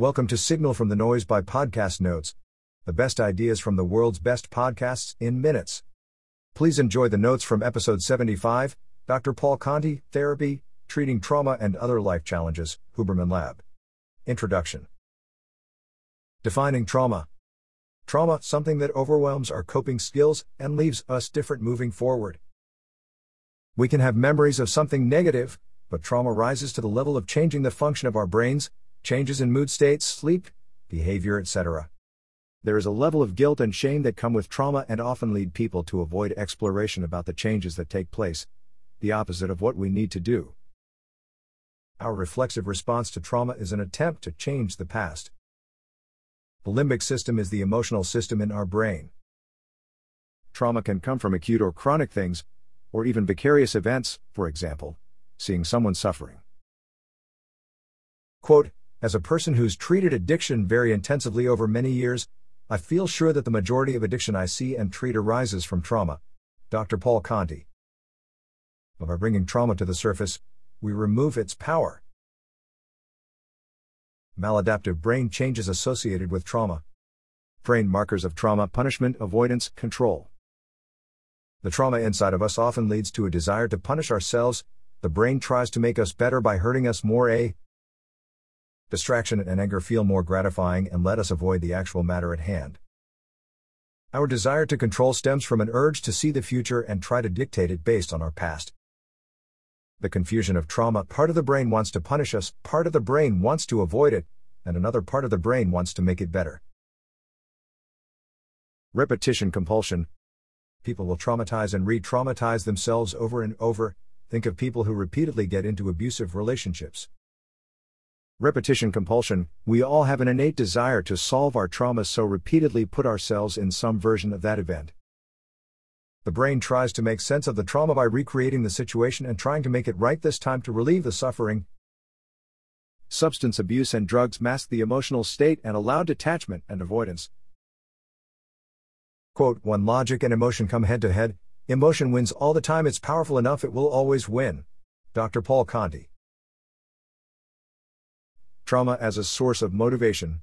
Welcome to Signal from the Noise by Podcast Notes, the best ideas from the world's best podcasts in minutes. Please enjoy the notes from episode 75 Dr. Paul Conti, Therapy, Treating Trauma and Other Life Challenges, Huberman Lab. Introduction Defining trauma. Trauma, something that overwhelms our coping skills and leaves us different moving forward. We can have memories of something negative, but trauma rises to the level of changing the function of our brains, changes in mood states, sleep, behavior, etc. There is a level of guilt and shame that come with trauma and often lead people to avoid exploration about the changes that take place, the opposite of what we need to do. Our reflexive response to trauma is an attempt to change the past. The limbic system is the emotional system in our brain. Trauma can come from acute or chronic things, or even vicarious events, for example, seeing someone suffering. Quote, as a person who's treated addiction very intensively over many years, I feel sure that the majority of addiction I see and treat arises from trauma. Dr. Paul Conti. By bringing trauma to the surface, we remove its power. Maladaptive brain changes associated with trauma. Brain markers of trauma, punishment, avoidance, control. The trauma inside of us often leads to a desire to punish ourselves. The brain tries to make us better by hurting us more. A distraction and anger feel more gratifying and let us avoid the actual matter at hand. Our desire to control stems from an urge to see the future and try to dictate it based on our past. The confusion of trauma part of the brain wants to punish us, part of the brain wants to avoid it, and another part of the brain wants to make it better. Repetition compulsion People will traumatize and re traumatize themselves over and over. Think of people who repeatedly get into abusive relationships. Repetition compulsion We all have an innate desire to solve our traumas, so repeatedly put ourselves in some version of that event. The brain tries to make sense of the trauma by recreating the situation and trying to make it right this time to relieve the suffering. Substance abuse and drugs mask the emotional state and allow detachment and avoidance. Quote, when logic and emotion come head to head, emotion wins all the time, it's powerful enough, it will always win. Dr. Paul Conti. Trauma as a source of motivation.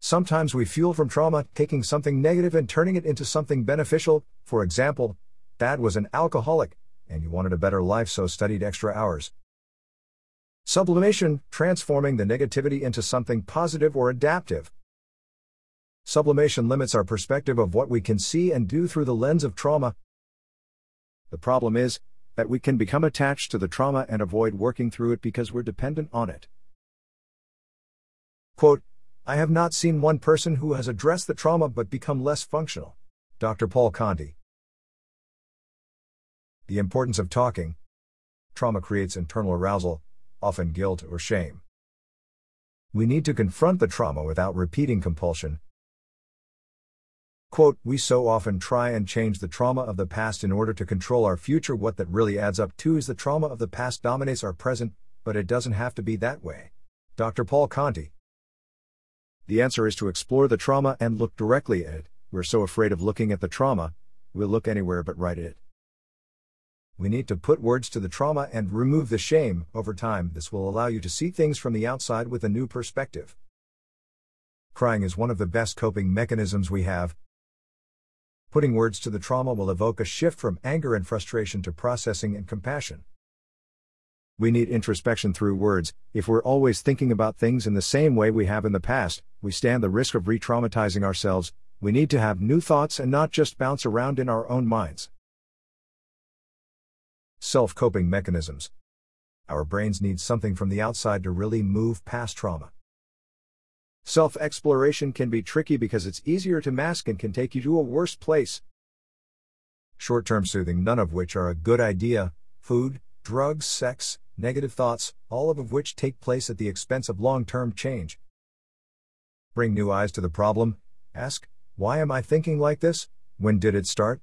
Sometimes we fuel from trauma, taking something negative and turning it into something beneficial. For example, dad was an alcoholic, and you wanted a better life, so studied extra hours. Sublimation, transforming the negativity into something positive or adaptive. Sublimation limits our perspective of what we can see and do through the lens of trauma. The problem is that we can become attached to the trauma and avoid working through it because we're dependent on it. Quote, I have not seen one person who has addressed the trauma but become less functional. Dr. Paul Conti. The importance of talking. Trauma creates internal arousal, often guilt or shame. We need to confront the trauma without repeating compulsion, Quote, we so often try and change the trauma of the past in order to control our future. What that really adds up to is the trauma of the past dominates our present, but it doesn't have to be that way. Dr. Paul Conti. The answer is to explore the trauma and look directly at it. We're so afraid of looking at the trauma, we'll look anywhere but right at it. We need to put words to the trauma and remove the shame. Over time, this will allow you to see things from the outside with a new perspective. Crying is one of the best coping mechanisms we have, Putting words to the trauma will evoke a shift from anger and frustration to processing and compassion. We need introspection through words. If we're always thinking about things in the same way we have in the past, we stand the risk of re traumatizing ourselves. We need to have new thoughts and not just bounce around in our own minds. Self coping mechanisms. Our brains need something from the outside to really move past trauma. Self exploration can be tricky because it's easier to mask and can take you to a worse place. Short term soothing, none of which are a good idea food, drugs, sex, negative thoughts, all of which take place at the expense of long term change. Bring new eyes to the problem. Ask, why am I thinking like this? When did it start?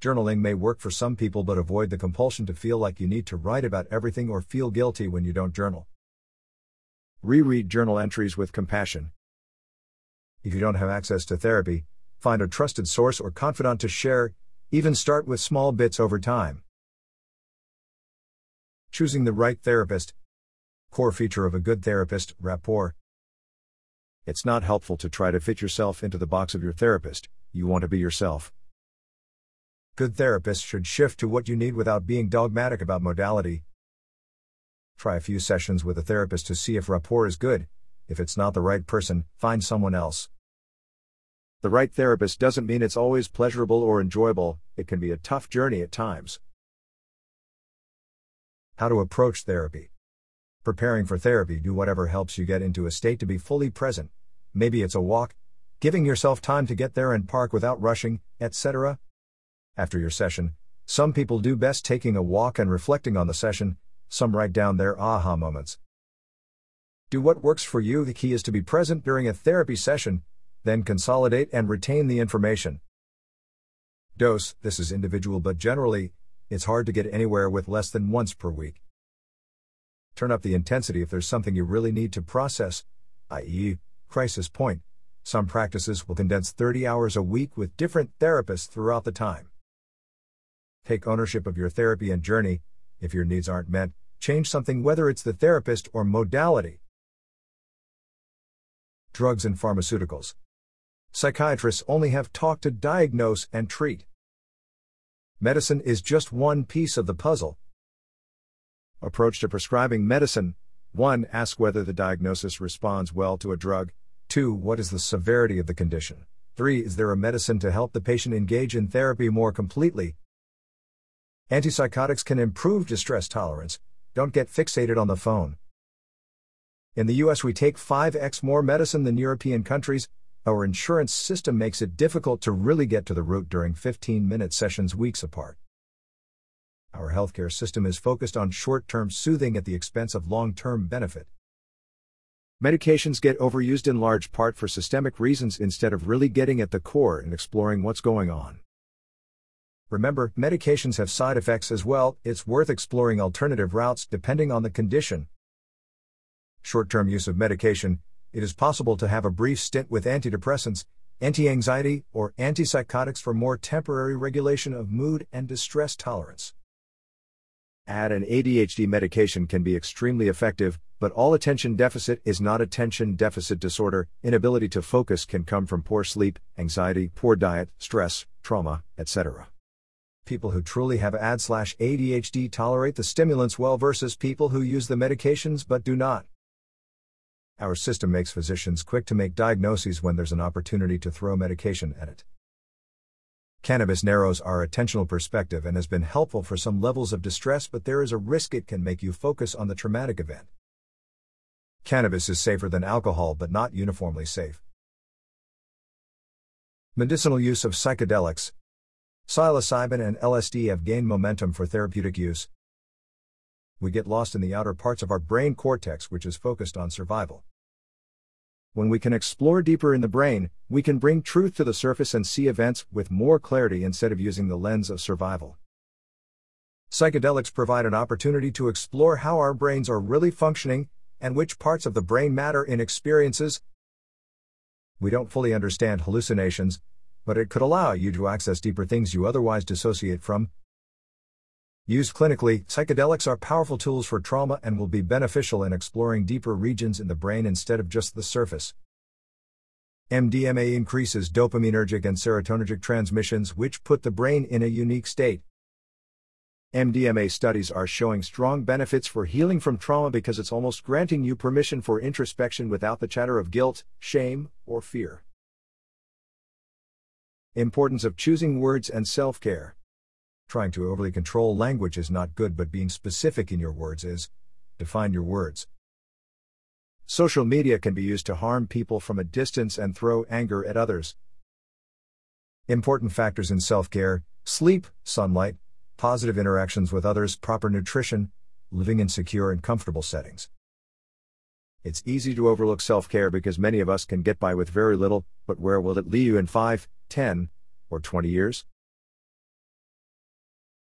Journaling may work for some people, but avoid the compulsion to feel like you need to write about everything or feel guilty when you don't journal. Reread journal entries with compassion. If you don't have access to therapy, find a trusted source or confidant to share, even start with small bits over time. Choosing the right therapist. Core feature of a good therapist, rapport. It's not helpful to try to fit yourself into the box of your therapist, you want to be yourself. Good therapists should shift to what you need without being dogmatic about modality. Try a few sessions with a therapist to see if rapport is good. If it's not the right person, find someone else. The right therapist doesn't mean it's always pleasurable or enjoyable, it can be a tough journey at times. How to approach therapy. Preparing for therapy, do whatever helps you get into a state to be fully present. Maybe it's a walk, giving yourself time to get there and park without rushing, etc. After your session, some people do best taking a walk and reflecting on the session, some write down their aha moments. Do what works for you. The key is to be present during a therapy session, then consolidate and retain the information. Dose This is individual, but generally, it's hard to get anywhere with less than once per week. Turn up the intensity if there's something you really need to process, i.e., crisis point. Some practices will condense 30 hours a week with different therapists throughout the time. Take ownership of your therapy and journey. If your needs aren't met, change something, whether it's the therapist or modality. Drugs and pharmaceuticals. Psychiatrists only have talk to diagnose and treat. Medicine is just one piece of the puzzle, Approach to prescribing medicine 1. Ask whether the diagnosis responds well to a drug. 2. What is the severity of the condition? 3. Is there a medicine to help the patient engage in therapy more completely? Antipsychotics can improve distress tolerance. Don't get fixated on the phone. In the US, we take 5x more medicine than European countries. Our insurance system makes it difficult to really get to the root during 15 minute sessions weeks apart. Our healthcare system is focused on short term soothing at the expense of long term benefit. Medications get overused in large part for systemic reasons instead of really getting at the core and exploring what's going on. Remember, medications have side effects as well, it's worth exploring alternative routes depending on the condition. Short term use of medication it is possible to have a brief stint with antidepressants, anti anxiety, or antipsychotics for more temporary regulation of mood and distress tolerance. AD and ADHD medication can be extremely effective, but all attention deficit is not attention deficit disorder. Inability to focus can come from poor sleep, anxiety, poor diet, stress, trauma, etc. People who truly have AD/ADHD tolerate the stimulants well versus people who use the medications but do not. Our system makes physicians quick to make diagnoses when there's an opportunity to throw medication at it. Cannabis narrows our attentional perspective and has been helpful for some levels of distress, but there is a risk it can make you focus on the traumatic event. Cannabis is safer than alcohol but not uniformly safe. Medicinal use of psychedelics. Psilocybin and LSD have gained momentum for therapeutic use. We get lost in the outer parts of our brain cortex, which is focused on survival. When we can explore deeper in the brain, we can bring truth to the surface and see events with more clarity instead of using the lens of survival. Psychedelics provide an opportunity to explore how our brains are really functioning and which parts of the brain matter in experiences. We don't fully understand hallucinations, but it could allow you to access deeper things you otherwise dissociate from, Used clinically, psychedelics are powerful tools for trauma and will be beneficial in exploring deeper regions in the brain instead of just the surface. MDMA increases dopaminergic and serotonergic transmissions, which put the brain in a unique state. MDMA studies are showing strong benefits for healing from trauma because it's almost granting you permission for introspection without the chatter of guilt, shame, or fear. Importance of choosing words and self care. Trying to overly control language is not good, but being specific in your words is. Define your words. Social media can be used to harm people from a distance and throw anger at others. Important factors in self care sleep, sunlight, positive interactions with others, proper nutrition, living in secure and comfortable settings. It's easy to overlook self care because many of us can get by with very little, but where will it leave you in 5, 10, or 20 years?